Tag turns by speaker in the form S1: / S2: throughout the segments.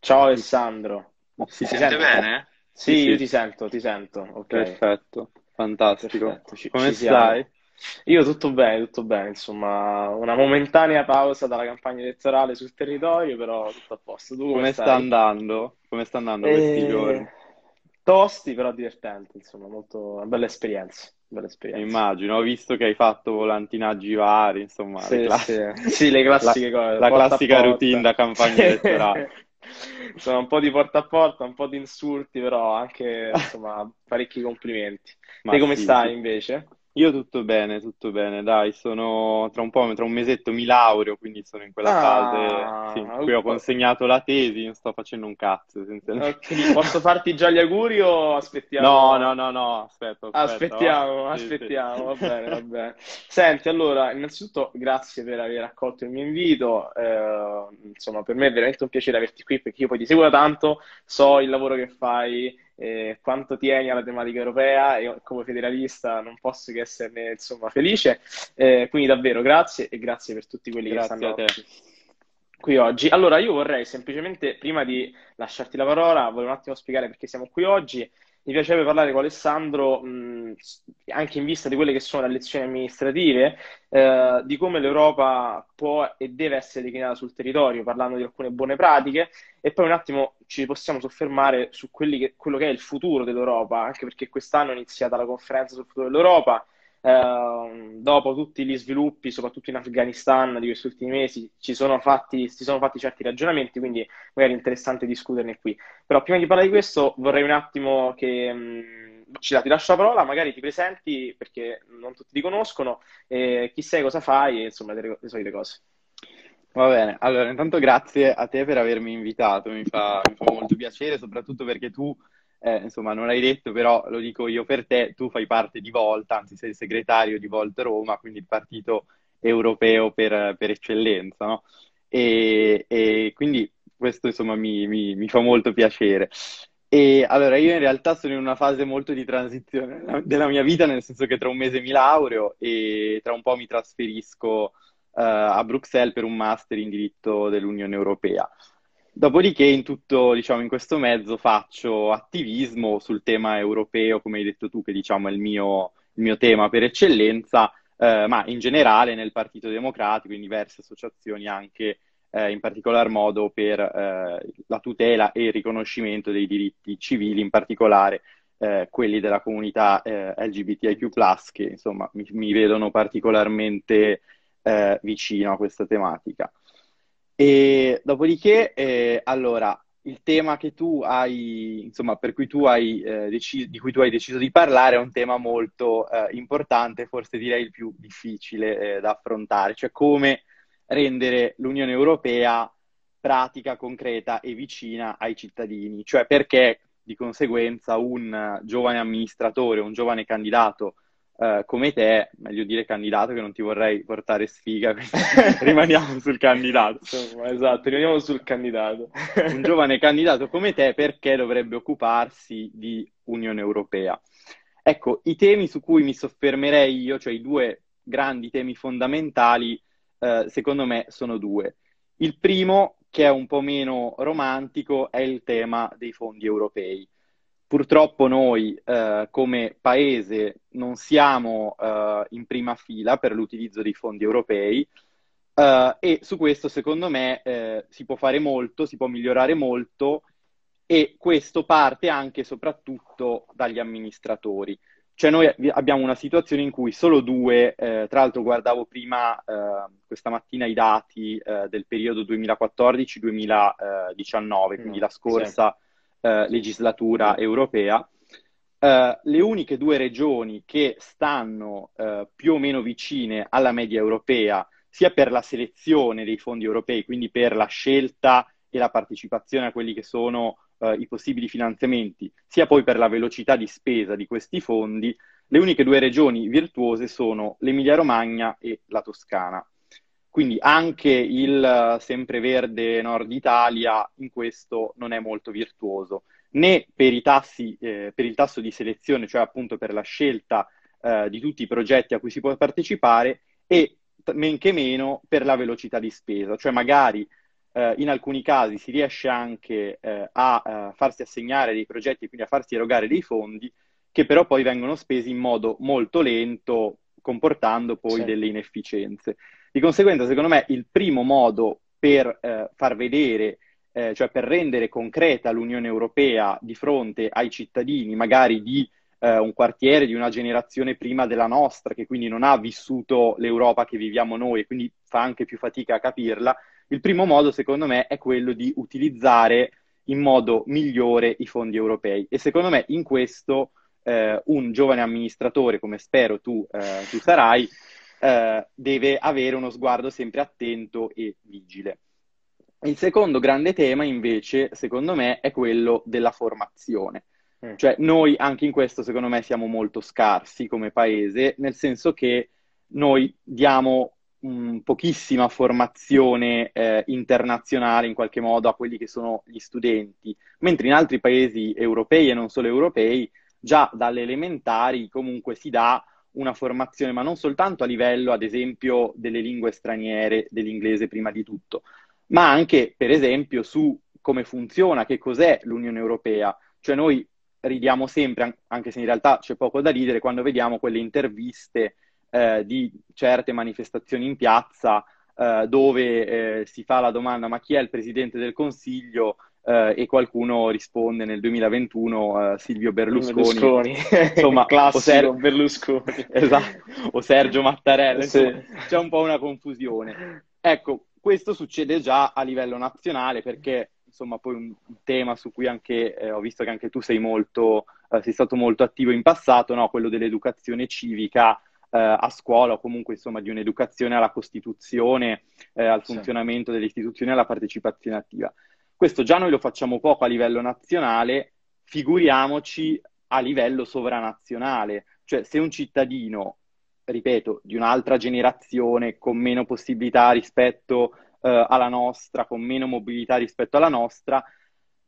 S1: Ciao Alessandro.
S2: Si sente bene?
S1: Sì,
S3: Sì,
S1: io ti sento, ti sento. Ok,
S3: Perfetto, fantastico.
S1: perfetto. Ci,
S3: Come
S1: ci siamo.
S3: stai?
S1: Io tutto bene, tutto bene. Insomma, una momentanea pausa dalla campagna elettorale sul territorio, però tutto a posto. Tu come
S3: Come sta andando? Come sta andando questi giorni?
S1: Eh, tosti, però divertenti. Insomma, molto una bella esperienza. Bella esperienza.
S3: Immagino, ho visto che hai fatto volantinaggi vari, insomma, le
S1: Sì,
S3: class-
S1: sì. Sì, le classiche
S3: la,
S1: cose,
S3: la classica
S1: porta.
S3: routine da campagna elettorale.
S1: Insomma, un po' di porta a porta, un po' di insulti, però anche, insomma, parecchi complimenti.
S3: Ma
S1: Te come
S3: sì,
S1: stai
S3: sì.
S1: invece?
S3: Io tutto bene, tutto bene, dai, sono tra un po', tra un mesetto mi laureo, quindi sono in quella fase, sì, in
S1: Ah,
S3: cui ho consegnato la tesi, non sto facendo un cazzo,
S1: ok, posso farti già gli auguri o
S3: No,
S1: aspettiamo?
S3: no, no, no, aspetta, aspetta,
S1: Aspettiamo,
S3: va. Sì, sì.
S1: aspettiamo, va bene, va bene. Senti, allora, innanzitutto grazie per aver accolto il mio invito. eh, insomma, per me è veramente un piacere averti qui perché io poi ti seguo da tanto, so il lavoro che fai, eh, quanto tieni alla tematica europea e come federalista non posso che esserne, insomma, felice. Eh, quindi davvero grazie e grazie per tutti quelli che
S3: Grazie
S1: stanno
S3: a te.
S1: qui oggi. Allora, io vorrei semplicemente, prima di lasciarti la parola, volevo un attimo spiegare perché siamo qui oggi. Mi piacerebbe parlare con Alessandro, mh, anche in vista di quelle che sono le elezioni amministrative, eh, di come l'Europa può e deve essere declinata sul territorio, parlando di alcune buone pratiche, e poi un attimo ci possiamo soffermare su che- quello che è il futuro dell'Europa, anche perché quest'anno è iniziata la conferenza sul futuro dell'Europa. Ehm, dopo tutti gli sviluppi, soprattutto in Afghanistan di questi ultimi mesi, ci sono fatti, si sono fatti certi ragionamenti, quindi magari è interessante discuterne qui. Però prima di parlare di questo vorrei un attimo che mh, ci ti lascio la parola, magari ti presenti perché non tutti ti conoscono, eh, chi sei, cosa fai, e insomma le, le solite cose.
S3: Va bene, allora intanto grazie a te per avermi invitato, mi fa, mi fa molto piacere, soprattutto perché tu, eh, insomma, non l'hai detto, però lo dico io per te, tu fai parte di Volta, anzi sei il segretario di Volta Roma, quindi il partito europeo per, per eccellenza, no? E, e quindi questo, insomma, mi, mi- mi fa molto piacere. E allora io in realtà sono in una fase molto di transizione della mia vita, nel senso che tra un mese mi laureo e tra un po' mi trasferisco eh, a Bruxelles per un master in diritto dell'Unione Europea. Dopodiché, in tutto, diciamo, in questo mezzo faccio attivismo sul tema europeo, come hai detto tu, che diciamo è il mio, il mio tema per eccellenza, eh, ma in generale nel Partito Democratico, in diverse associazioni anche eh, in particolar modo per eh, la tutela e il riconoscimento dei diritti civili, in particolare eh, quelli della comunità eh, LGBTIQ+, che insomma mi, mi vedono particolarmente eh, vicino a questa tematica. E dopodiché, eh, allora, il tema che tu hai, insomma, per cui tu hai, eh, deci- di cui tu hai deciso di parlare è un tema molto eh, importante, forse direi il più difficile eh, da affrontare, cioè come rendere l'Unione Europea pratica, concreta e vicina ai cittadini, cioè perché di conseguenza un giovane amministratore, un giovane candidato eh, come te, meglio dire candidato che non ti vorrei portare sfiga, rimaniamo sul candidato.
S1: Insomma, esatto, rimaniamo sul candidato.
S3: Un giovane candidato come te perché dovrebbe occuparsi di Unione Europea? Ecco, i temi su cui mi soffermerei io, cioè i due grandi temi fondamentali, eh, secondo me sono due. Il primo, che è un po' meno romantico, è il tema dei fondi europei. Purtroppo noi eh, come paese non siamo eh, in prima fila per l'utilizzo dei fondi europei eh, e su questo secondo me eh, si può fare molto, si può migliorare molto e questo parte anche e soprattutto dagli amministratori. Cioè noi abbiamo una situazione in cui solo due, eh, tra l'altro guardavo prima eh, questa mattina i dati del periodo 2014-2019, quindi
S1: Mm,
S3: la scorsa eh, legislatura europea, eh, le uniche due regioni che stanno eh, più o meno vicine alla media europea, sia per la selezione dei fondi europei, quindi per la scelta e la partecipazione a quelli che sono eh, i possibili finanziamenti, sia poi per la velocità di spesa di questi fondi, le uniche due regioni virtuose sono l'Emilia-Romagna e la Toscana. Quindi anche il eh, sempreverde Nord Italia in questo non è molto virtuoso, né per i tassi, eh, per il tasso di selezione, cioè appunto per la scelta eh, di tutti i progetti a cui si può partecipare, e men che meno per la velocità di spesa, cioè magari eh, in alcuni casi si riesce anche eh, a, eh, farsi assegnare dei progetti e quindi a farsi erogare dei fondi che però poi vengono spesi in modo molto lento, comportando poi sì. delle inefficienze. Di conseguenza, secondo me, il primo modo per eh, far vedere, eh, cioè per rendere concreta l'Unione Europea di fronte ai cittadini, magari di eh, un quartiere, di una generazione prima della nostra, che quindi non ha vissuto l'Europa che viviamo noi e quindi fa anche più fatica a capirla, il primo modo, secondo me, è quello di utilizzare in modo migliore i fondi europei. E secondo me in questo eh, un giovane amministratore, come spero tu, eh, tu sarai, eh, deve avere uno sguardo sempre attento e vigile. Il secondo grande tema, invece, secondo me, è quello della formazione. Mm. Cioè, noi anche in questo, secondo me, siamo molto scarsi come paese, nel senso che noi diamo mh, pochissima formazione eh, internazionale in qualche modo a quelli che sono gli studenti, mentre in altri paesi europei e non solo europei, già dalle elementari comunque si dà una formazione, ma non soltanto a livello, ad esempio, delle lingue straniere, dell'inglese prima di tutto, ma anche, per esempio, su come funziona, che cos'è l'Unione Europea. Cioè noi ridiamo sempre, anche se in realtà c'è poco da ridere, quando vediamo quelle interviste eh, di certe manifestazioni in piazza eh, dove eh, si fa la domanda ma chi è il Presidente del Consiglio? Uh, e qualcuno risponde nel 2021 uh, Silvio Berlusconi,
S1: Berlusconi. insomma, classico o Ser- Berlusconi
S3: esatto, o Sergio Mattarella, sì. insomma, c'è un po' una confusione. Ecco, questo succede già a livello nazionale perché insomma poi un, tema su cui anche eh, ho visto che anche tu sei molto eh, sei stato molto attivo in passato, no? quello dell'educazione civica eh, a scuola o comunque insomma di un'educazione alla Costituzione, eh, al funzionamento sì. delle istituzioni e alla partecipazione attiva. Questo già noi lo facciamo poco a livello nazionale, figuriamoci a livello sovranazionale, cioè se un cittadino, ripeto, di un'altra generazione con meno possibilità rispetto eh, alla nostra, con meno mobilità rispetto alla nostra,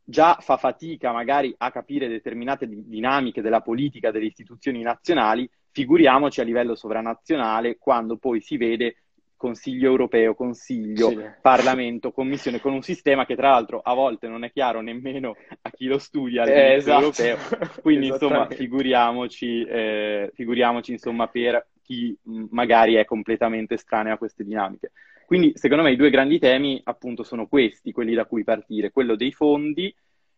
S3: già fa fatica magari a capire determinate dinamiche della politica delle istituzioni nazionali, figuriamoci a livello sovranazionale quando poi si vede Consiglio europeo, Consiglio, sì. Parlamento, Commissione, con un sistema che tra l'altro a volte non è chiaro nemmeno a chi lo studia
S1: eh, esatto.
S3: europeo. Quindi insomma figuriamoci, eh, figuriamoci insomma per chi magari è completamente estraneo a queste dinamiche. Quindi secondo me i due grandi temi appunto sono questi, quelli da cui partire, quello dei fondi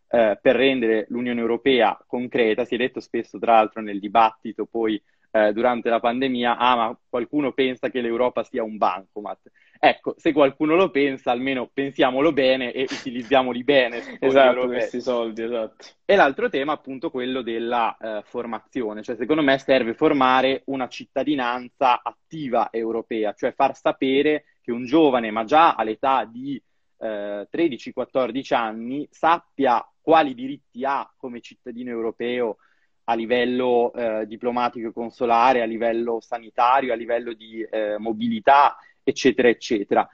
S3: eh, per rendere l'Unione Europea concreta, si è detto spesso tra l'altro nel dibattito poi eh, durante la pandemia, ah ma qualcuno pensa che l'Europa sia un bancomat. Ecco, se qualcuno lo pensa, almeno pensiamolo bene e utilizziamoli bene.
S1: esatto, questi soldi, esatto.
S3: E l'altro tema appunto quello della eh, formazione, cioè secondo me serve formare una cittadinanza attiva europea, cioè far sapere che un giovane, ma già all'età di eh, 13-14 anni, sappia quali diritti ha come cittadino europeo a livello eh, diplomatico e consolare, a livello sanitario, a livello di eh, mobilità, eccetera, eccetera.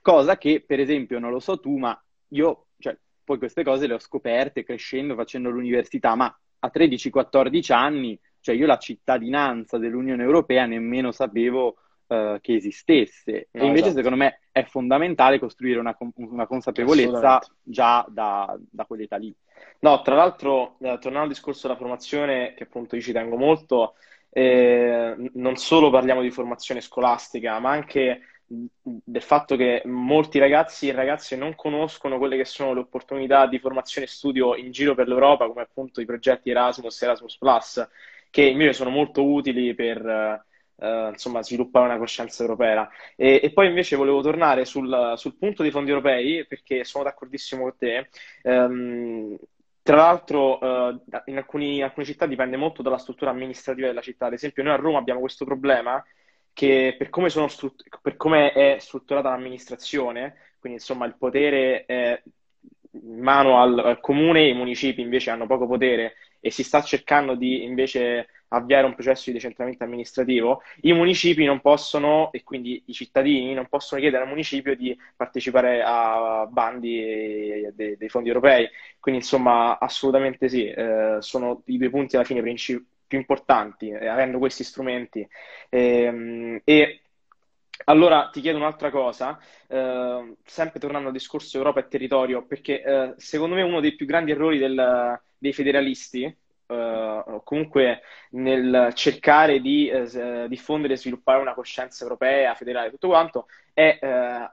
S3: Cosa che, per esempio, non lo so tu, ma io, cioè, poi queste cose le ho scoperte crescendo, facendo l'università, ma a 13-14 anni, cioè io la cittadinanza dell'Unione Europea nemmeno sapevo uh, che esistesse. No, e invece, esatto. secondo me, è fondamentale costruire una, una consapevolezza già da, da quell'età lì.
S1: No, tra l'altro, eh, tornando al discorso della formazione, che appunto io ci tengo molto, eh, non solo parliamo di formazione scolastica, ma anche del fatto che molti ragazzi e ragazze non conoscono quelle che sono le opportunità di formazione e studio in giro per l'Europa, come appunto i progetti Erasmus e Erasmus Plus, che invece sono molto utili per eh, insomma, sviluppare una coscienza europea. E, e, poi invece volevo tornare sul, sul, punto dei fondi europei, perché sono d'accordissimo con te. Um, tra l'altro, uh, in, alcuni, in, alcune città dipende molto dalla struttura amministrativa della città. Ad esempio, noi a Roma abbiamo questo problema che per come, strut- per come è strutturata l'amministrazione, quindi insomma il potere è in mano al, al comune, i municipi invece hanno poco potere e si sta cercando di invece avviare un processo di decentramento amministrativo, i municipi non possono, e quindi i cittadini, non possono chiedere al municipio di partecipare a bandi dei, dei fondi europei. Quindi, insomma, assolutamente sì, eh, sono i due punti alla fine principi più importanti, eh, avendo questi strumenti. Ehm, e Allora ti chiedo un'altra cosa, eh, sempre tornando al discorso Europa e territorio, perché eh, secondo me uno dei più grandi errori del- dei federalisti, eh, comunque nel cercare di eh, diffondere e sviluppare una coscienza europea, federale, tutto quanto, è eh,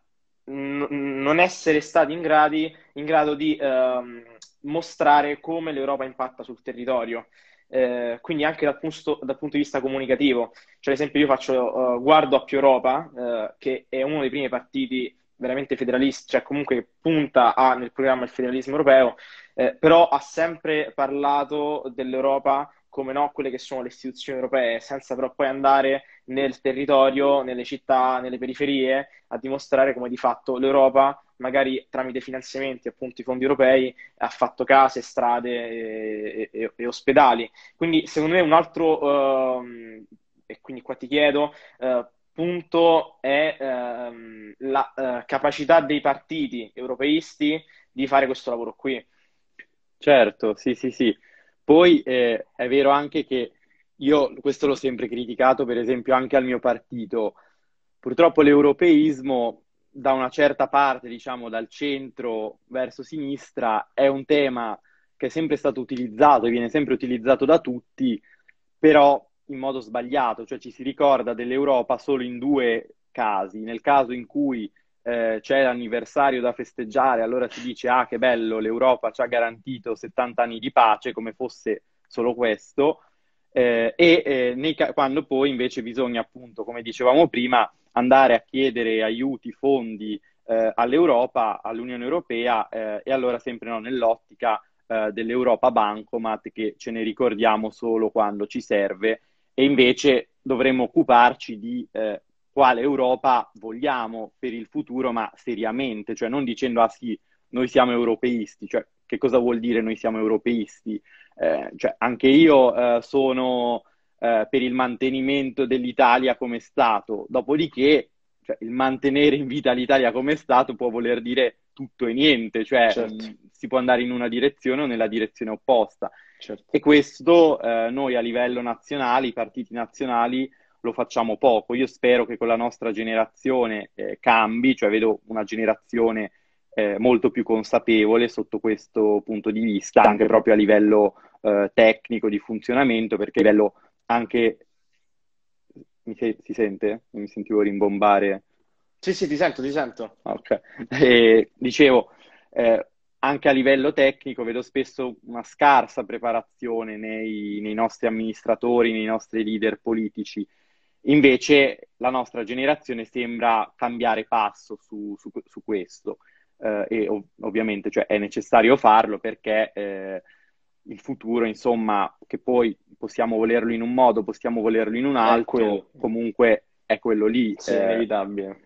S1: n- non essere stati in gradi- in grado di ehm, mostrare come l'Europa impatta sul territorio. Eh, quindi anche dal punto, dal punto di vista comunicativo. Cioè, ad esempio, io faccio, eh, guardo a Più Europa, eh, che è uno dei primi partiti veramente federalisti, cioè comunque punta a, nel programma il federalismo europeo, eh, però ha sempre parlato dell'Europa come no, quelle che sono le istituzioni europee, senza però poi andare nel territorio, nelle città, nelle periferie, a dimostrare come di fatto l'Europa, magari tramite finanziamenti, appunto i fondi europei, ha fatto case, strade e, e- e ospedali. Quindi, secondo me, un altro, ehm, e quindi qua ti chiedo, eh, punto è ehm, la eh, capacità dei partiti europeisti di fare questo lavoro qui.
S3: Certo, sì, sì, sì. Poi eh, è vero anche che io questo l'ho sempre criticato, per esempio, anche al mio partito. Purtroppo l'europeismo, da una certa parte, diciamo dal centro verso sinistra, è un tema che è sempre stato utilizzato e viene sempre utilizzato da tutti, però in modo sbagliato, cioè ci si ricorda dell'Europa solo in due casi. Nel caso in cui eh, c'è l'anniversario da festeggiare, allora si dice, ah, che bello, l'Europa ci ha garantito 70 anni di pace, come fosse solo questo, eh, e eh, nei quando poi invece bisogna, appunto, come dicevamo prima, andare a chiedere aiuti, fondi eh, all'Europa, all'Unione Europea, eh, e allora sempre no, nell'ottica eh, dell'Europa Bancomat, che ce ne ricordiamo solo quando ci serve, e invece dovremmo occuparci di eh, quale Europa vogliamo per il futuro, ma seriamente, cioè non dicendo ah sì, noi siamo europeisti, cioè che cosa vuol dire noi siamo europeisti? Eh, cioè, anche io eh, sono eh, per il mantenimento dell'Italia come Stato, dopodiché cioè, il mantenere in vita l'Italia come Stato può voler dire tutto e niente, cioè
S1: Certo,
S3: mh, si può andare in una direzione o nella direzione opposta.
S1: Certo.
S3: E questo eh, noi a livello nazionale, i partiti nazionali, lo facciamo poco. Io spero che con la nostra generazione eh, cambi, cioè vedo una generazione eh, molto più consapevole sotto questo punto di vista, anche proprio a livello eh, tecnico di funzionamento, perché a livello anche... Mi se- si sente? Mi sentivo rimbombare.
S1: Sì, sì, ti sento, ti sento.
S3: Ok. E, dicevo, eh, anche a livello tecnico vedo spesso una scarsa preparazione nei, nei nostri amministratori, nei nostri leader politici. Invece la nostra generazione sembra cambiare passo su, su- su questo. Eh, e ov- ovviamente, cioè, è necessario farlo perché eh, il futuro, insomma, che poi possiamo volerlo in un modo, possiamo volerlo in un altro, comunque è quello lì.
S1: Sì,
S3: Eh,
S1: inevitabile.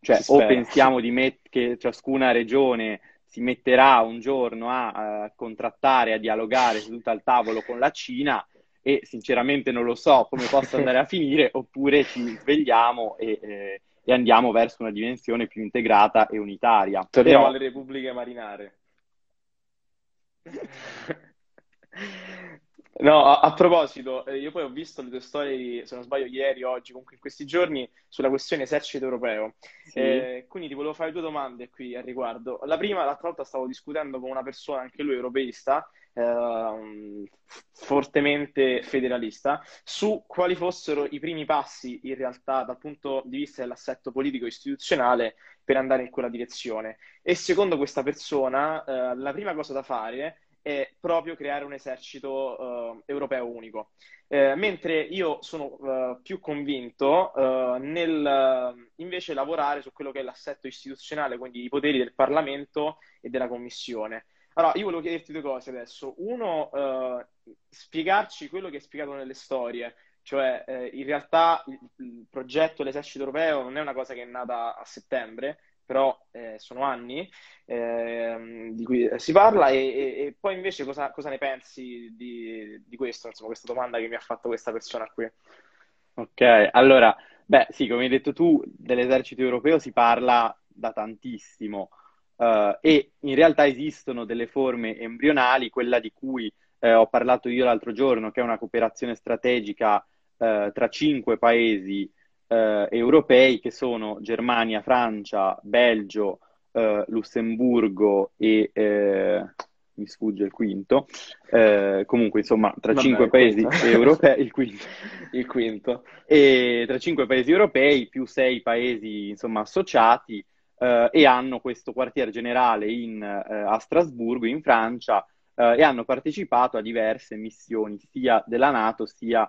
S3: cioè, o pensiamo di met- che ciascuna regione si metterà un giorno a, eh, contrattare, a dialogare seduta al tavolo con la Cina, e sinceramente non lo so come possa andare a finire, oppure ci svegliamo e, eh, e andiamo verso una dimensione più integrata e unitaria.
S1: Torniamo
S3: Però,
S1: alle repubbliche marinare. No, a, a proposito, eh, io poi ho visto le tue storie, se non sbaglio, ieri, oggi, comunque in questi giorni, sulla questione esercito europeo.
S3: sì,
S1: Eh, quindi ti volevo fare due domande qui al riguardo. La prima, l'altra volta stavo discutendo con una persona, anche lui europeista, ehm, fortemente federalista, su quali fossero i primi passi in realtà dal punto di vista dell'assetto politico istituzionale per andare in quella direzione. E secondo questa persona, eh, la prima cosa da fare è proprio creare un esercito eh, europeo unico. Eh, mentre io sono eh, più convinto eh, nel invece lavorare su quello che è l'assetto istituzionale, quindi i poteri del Parlamento e della Commissione. Allora, io volevo chiederti due cose adesso. Uno, spiegarci quello che è spiegato nelle storie, cioè eh, in realtà il, il progetto dell'esercito europeo non è una cosa che è nata a settembre, però eh, sono anni ehm, di cui si parla e, e- e poi invece cosa, cosa ne pensi di, di questo, insomma, questa domanda che mi ha fatto questa persona qui.
S3: ok. Allora, beh, sì, come hai detto tu, dell'esercito europeo si parla da tantissimo. Eh, e in realtà esistono delle forme embrionali, quella di cui eh, ho parlato io l'altro giorno, che è una cooperazione strategica eh, tra cinque paesi eh, europei che sono Germania, Francia, Belgio, eh, Lussemburgo e eh, mi sfugge il quinto. Eh, comunque, insomma, tra Vabbè, cinque paesi quinto. europei, il quinto.
S1: il quinto.
S3: E tra cinque paesi europei più sei paesi, insomma, associati eh, e hanno questo quartier generale in, eh, a Strasburgo, in Francia, e hanno partecipato a diverse missioni sia della Nato sia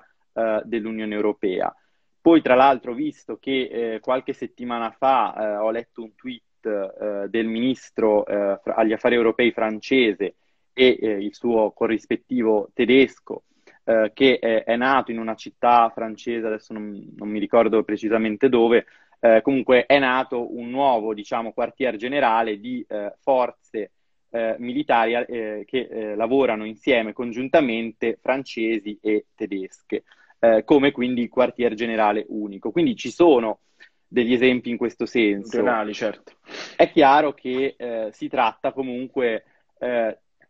S3: dell'Unione Europea. Poi, tra l'altro, visto che eh, qualche settimana fa ho letto un tweet del ministro agli affari europei francese e il suo corrispettivo tedesco, eh, che è, è, nato in una città francese, adesso non, non mi ricordo precisamente dove, eh, comunque è nato un nuovo, diciamo, quartier generale di eh, forze eh, militari eh, che eh, lavorano insieme congiuntamente francesi e tedesche, eh, come quindi quartier generale unico. Quindi ci sono degli esempi in questo senso.
S1: Regionali, certo.
S3: È chiaro che si tratta comunque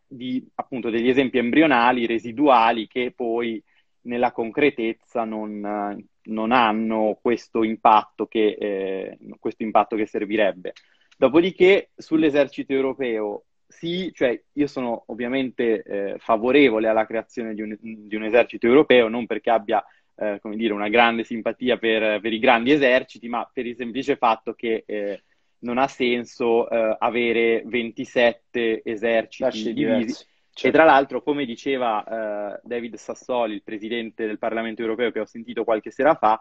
S3: di appunto degli esempi embrionali, residuali, che poi nella concretezza non, non hanno questo impatto, che, eh, questo impatto che servirebbe. Dopodiché sull'esercito europeo, sì, cioè io sono ovviamente eh, favorevole alla creazione di un, di un, esercito europeo, non perché abbia eh, come dire, una grande simpatia per, per, i grandi eserciti, ma per il semplice fatto che eh, non ha senso eh, avere 27 eserciti divisi. Certo. E tra l'altro, come diceva uh, David Sassoli, il presidente del Parlamento europeo che ho sentito qualche sera fa,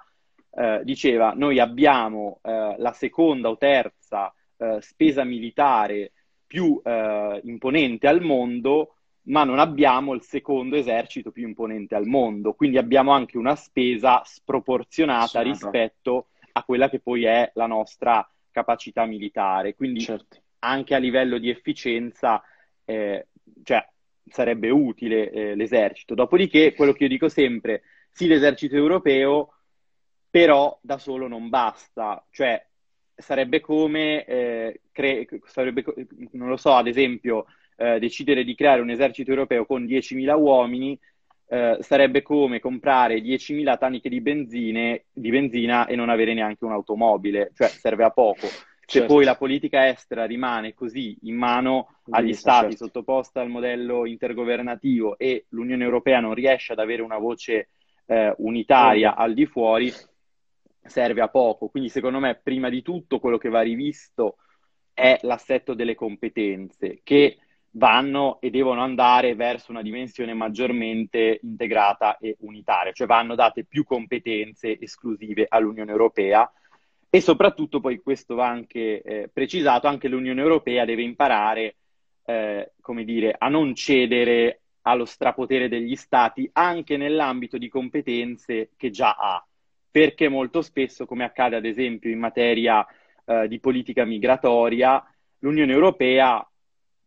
S3: uh, diceva noi abbiamo la seconda o terza spesa militare più imponente al mondo, ma non abbiamo il secondo esercito più imponente al mondo. Quindi abbiamo anche una spesa sproporzionata sì, rispetto a quella che poi è la nostra capacità militare. Quindi certo. anche a livello di efficienza, eh, cioè sarebbe utile eh, l'esercito. Dopodiché, quello che io dico sempre, sì, l'esercito europeo, però da solo non basta. Cioè, sarebbe come, eh, cre- sarebbe, non lo so, ad esempio, eh, decidere di creare un esercito europeo con 10.000 uomini, eh, sarebbe come comprare 10.000 taniche di, benzine, di benzina e non avere neanche un'automobile, cioè serve a poco. Se certo. poi la politica estera rimane così in mano agli Stati, certo. sottoposta al modello intergovernativo e l'Unione Europea non riesce ad avere una voce eh, unitaria al di fuori, serve a poco. Quindi secondo me, prima di tutto, quello che va rivisto è l'assetto delle competenze, che vanno e devono andare verso una dimensione maggiormente integrata e unitaria, cioè vanno date più competenze esclusive all'Unione Europea e soprattutto, poi questo va anche eh, precisato, anche l'Unione Europea deve imparare, eh, come dire, a non cedere allo strapotere degli stati anche nell'ambito di competenze che già ha, perché molto spesso, come accade ad esempio in materia eh, di politica migratoria, l'Unione Europea,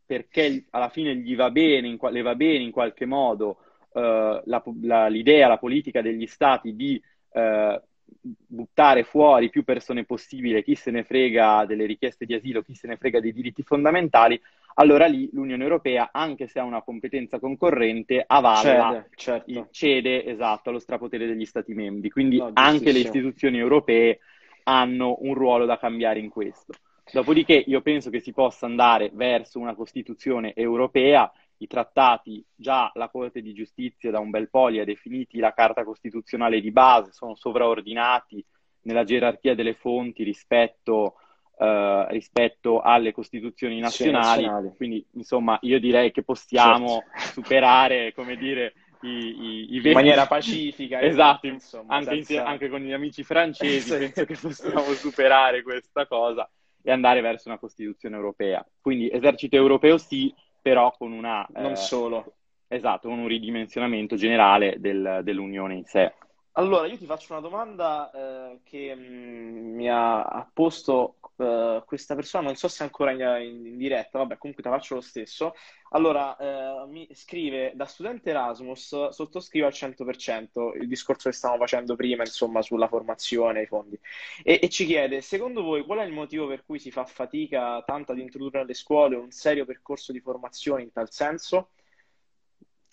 S3: perché alla fine gli va bene, le va bene in qualche modo eh, la, la, l'idea, la politica degli stati di eh, buttare fuori più persone possibile, chi se ne frega delle richieste di asilo, chi se ne frega dei diritti fondamentali, allora lì l'Unione Europea, anche se ha una competenza concorrente, avalla, cede, certo. cede esatto, allo strapotere degli Stati membri. Quindi no, anche le istituzioni europee hanno un ruolo da cambiare in questo. Dopodiché io penso che si possa andare verso una Costituzione europea i trattati, già la Corte di Giustizia da un bel po' li ha definiti la Carta Costituzionale di base, sono sovraordinati nella gerarchia delle fonti rispetto, uh, rispetto alle Costituzioni nazionali. nazionali. Quindi, insomma, io direi che possiamo certo. superare, come dire, i, i,
S1: i in maniera pacifica.
S3: esatto, insomma, anche, senza... insieme, anche, con gli amici francesi sì. penso che possiamo superare questa cosa e andare verso una Costituzione europea. Quindi esercito europeo sì, però con una...
S1: Non eh, solo.
S3: Esatto, con un ridimensionamento generale del, dell'Unione in sé.
S1: Allora, io ti faccio una domanda eh, che mh, mm, mi ha posto eh, questa persona, non so se è ancora in, in, diretta, vabbè, comunque te la faccio lo stesso. Allora, eh, mi scrive, da studente Erasmus sottoscrivo al 100% il discorso che stavamo facendo prima, insomma, sulla formazione i fondi, e, e ci chiede, secondo voi, qual è il motivo per cui si fa fatica tanto ad introdurre nelle scuole un serio percorso di formazione in tal senso?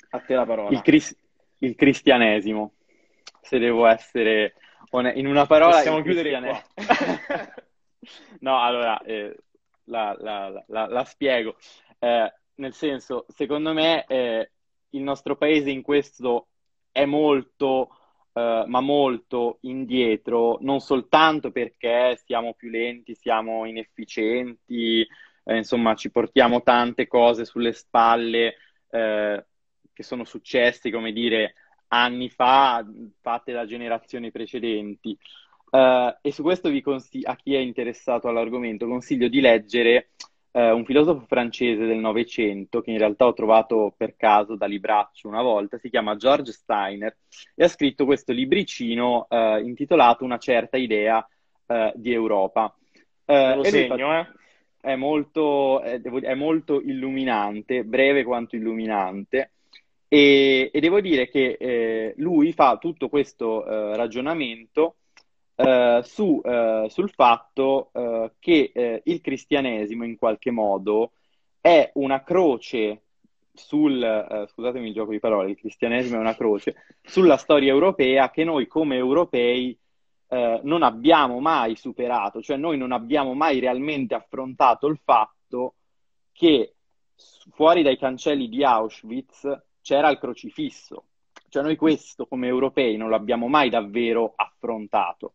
S1: A te la parola.
S3: Il, cris- il cristianesimo se devo essere in una parola...
S1: Possiamo chiudere qua.
S3: no, allora, eh, la, la, la, la, spiego. Eh, nel senso, secondo me eh, il nostro paese in questo è molto, eh, ma molto indietro, non soltanto perché siamo più lenti, siamo inefficienti, eh, insomma ci portiamo tante cose sulle spalle eh, che sono successe, come dire, anni fa, fatte da generazioni precedenti. Uh, e su questo vi consiglio, a chi è interessato all'argomento, consiglio di leggere uh, un filosofo francese del Novecento, che in realtà ho trovato per caso da libraccio una volta, si chiama George Steiner, e ha scritto questo libricino uh, intitolato Una certa idea di Europa.
S1: lo segno, eh?
S3: È molto, è, è molto illuminante, breve quanto illuminante. E, e, devo dire che eh, lui fa tutto questo ragionamento eh, su, eh, sul fatto eh, che eh, il cristianesimo in qualche modo è una croce sul, scusatemi il gioco di parole, il cristianesimo è una croce, sulla storia europea che noi come europei non abbiamo mai superato, cioè noi non abbiamo mai realmente affrontato il fatto che fuori dai cancelli di Auschwitz c'era il crocifisso. Cioè noi questo come europei non l'abbiamo mai davvero affrontato.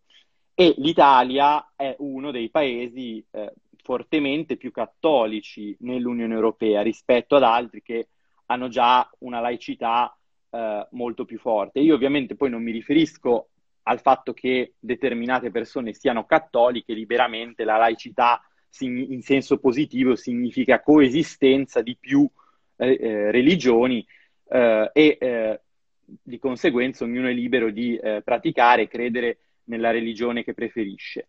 S3: E l'Italia è uno dei paesi eh, fortemente più cattolici nell'Unione Europea rispetto ad altri che hanno già una laicità eh, molto più forte. Io ovviamente poi non mi riferisco al fatto che determinate persone siano cattoliche liberamente, la laicità in senso positivo significa coesistenza di più eh, eh religioni eh, e eh, di conseguenza ognuno è libero di praticare e credere nella religione che preferisce.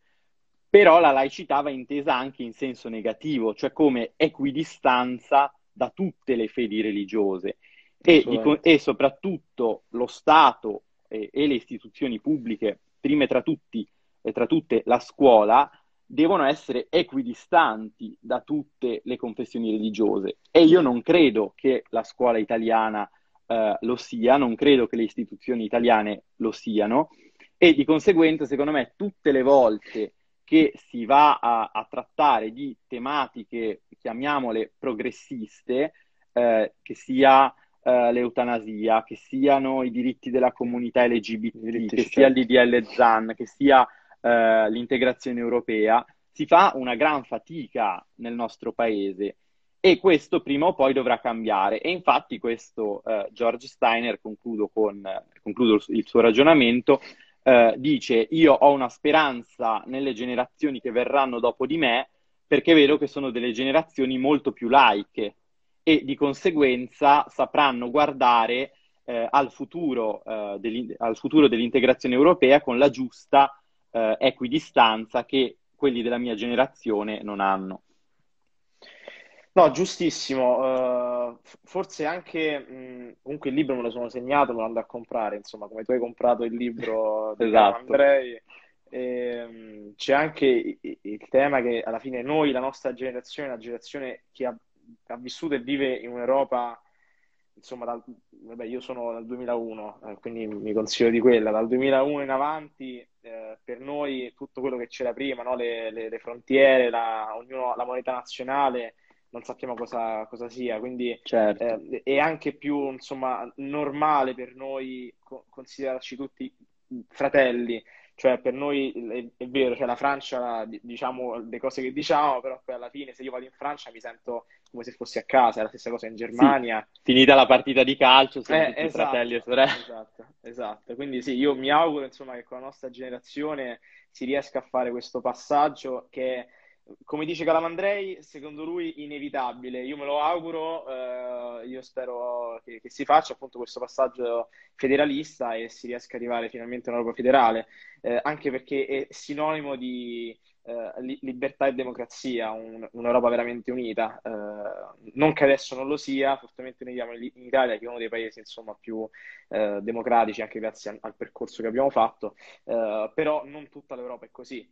S3: Però la laicità va intesa anche in senso negativo, cioè come equidistanza da tutte le fedi religiose e, di, e soprattutto lo Stato e, e, le istituzioni pubbliche, prime tra, tutti, e tra tutte la scuola, devono essere equidistanti da tutte le confessioni religiose. E io non credo che la scuola italiana eh, lo sia, non credo che le istituzioni italiane lo siano e di conseguenza, secondo me, tutte le volte che si va a, a trattare di tematiche, chiamiamole progressiste, eh, che sia eh, l'eutanasia, che siano i diritti della comunità LGBT, diritti che sia il DDL ZAN, che sia eh, l'integrazione europea, si fa una gran fatica nel nostro paese e questo prima o poi dovrà cambiare. E infatti questo uh, George Steiner, concludo, con, concludo il suo ragionamento, uh, dice io ho una speranza nelle generazioni che verranno dopo di me perché vedo che sono delle generazioni molto più laiche e di conseguenza sapranno guardare uh, al, futuro, al, futuro, dell'integrazione europea con la giusta equidistanza che quelli della mia generazione non hanno.
S1: No, giustissimo. Uh, forse anche, mh, comunque il libro me lo sono segnato, me lo andrò a comprare, insomma, come tu hai comprato il libro di esatto. Andrei. E, um, c'è anche il, il tema che alla fine noi, la nostra generazione, la generazione che ha, ha vissuto e vive in un'Europa, insomma, dal, vabbè, io sono dal 2001, eh, quindi mi consiglio di quella, dal 2001 in avanti, eh, per noi tutto quello che c'era prima, no? le, le, le, frontiere, la, ognuno, la moneta nazionale non sappiamo cosa, cosa sia, quindi certo. eh, è anche più insomma, normale per noi co- considerarci tutti fratelli, cioè per noi è, è vero, cioè la Francia diciamo le cose che diciamo, però poi alla fine se io vado in Francia mi sento come se fossi a casa, è la stessa cosa in Germania.
S3: Sì. Finita la partita di calcio, siamo eh, tutti esatto, fratelli e sorelle.
S1: Esatto, esatto. Quindi sì, io mi auguro insomma che con la nostra generazione si riesca a fare questo passaggio che come dice Calamandrei, secondo lui inevitabile. Io me lo auguro, eh, io spero che, che, si faccia appunto questo passaggio federalista e si riesca ad arrivare finalmente a un'Europa federale, eh, anche perché è sinonimo di eh, libertà e democrazia, un, un'Europa veramente unita. Eh, non che adesso non lo sia, fortemente noi viviamo in, Italia, che è uno dei paesi insomma, più eh, democratici, anche grazie al, al, percorso che abbiamo fatto, eh, però non tutta l'Europa è così.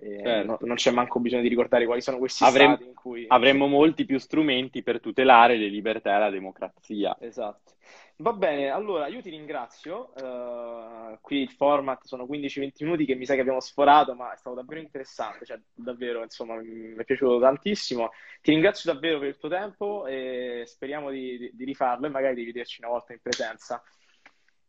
S1: Eh, certo. no, non c'è manco bisogno di ricordare quali sono questi
S3: Avrem-
S1: stati in cui...
S3: Avremmo molti più strumenti per tutelare le libertà e la democrazia.
S1: Esatto. Va bene, allora io ti ringrazio. eh, qui il format sono 15-20 minuti che mi sa che abbiamo sforato, ma è stato davvero interessante, cioè davvero, insomma, mi è piaciuto tantissimo. Ti ringrazio davvero per il tuo tempo e speriamo di, di- di rifarlo e magari di vederci una volta in presenza.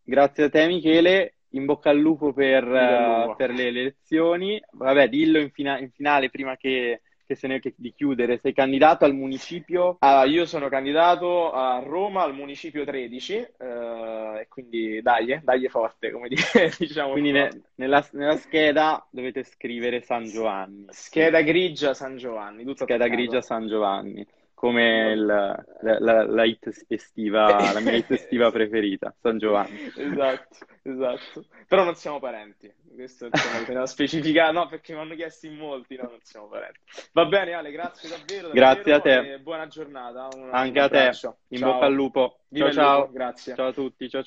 S3: Grazie a te, Michele. In bocca al lupo per,
S1: bocca al
S3: eh,
S1: lupo.
S3: per le, le elezioni. Vabbè, dillo in, fina- in finale prima che, che se ne, che- di chiudere. Sei candidato al municipio?
S1: Allora, io sono candidato a Roma al municipio 13, eh, e quindi dai, dai forte, come di- diciamo
S3: Quindi ne- nella, nella scheda dovete scrivere San Giovanni.
S1: Scheda grigia San Giovanni, tutto
S3: Scheda grigia San Giovanni. Come il- la, la- la hit estiva, la mia hit estiva preferita, San Giovanni.
S1: Esatto, esatto. Però non siamo parenti. Questo insomma, bisogna specificare, no, perché mi hanno chiesto in molti, no, non siamo parenti. Va bene, Ale, grazie davvero,
S3: Grazie a te.
S1: buona giornata. Un,
S3: Anche
S1: un
S3: a te. In
S1: Ciao.
S3: bocca al lupo. Ciao ciao.
S1: grazie.
S3: Ciao a tutti. Ciao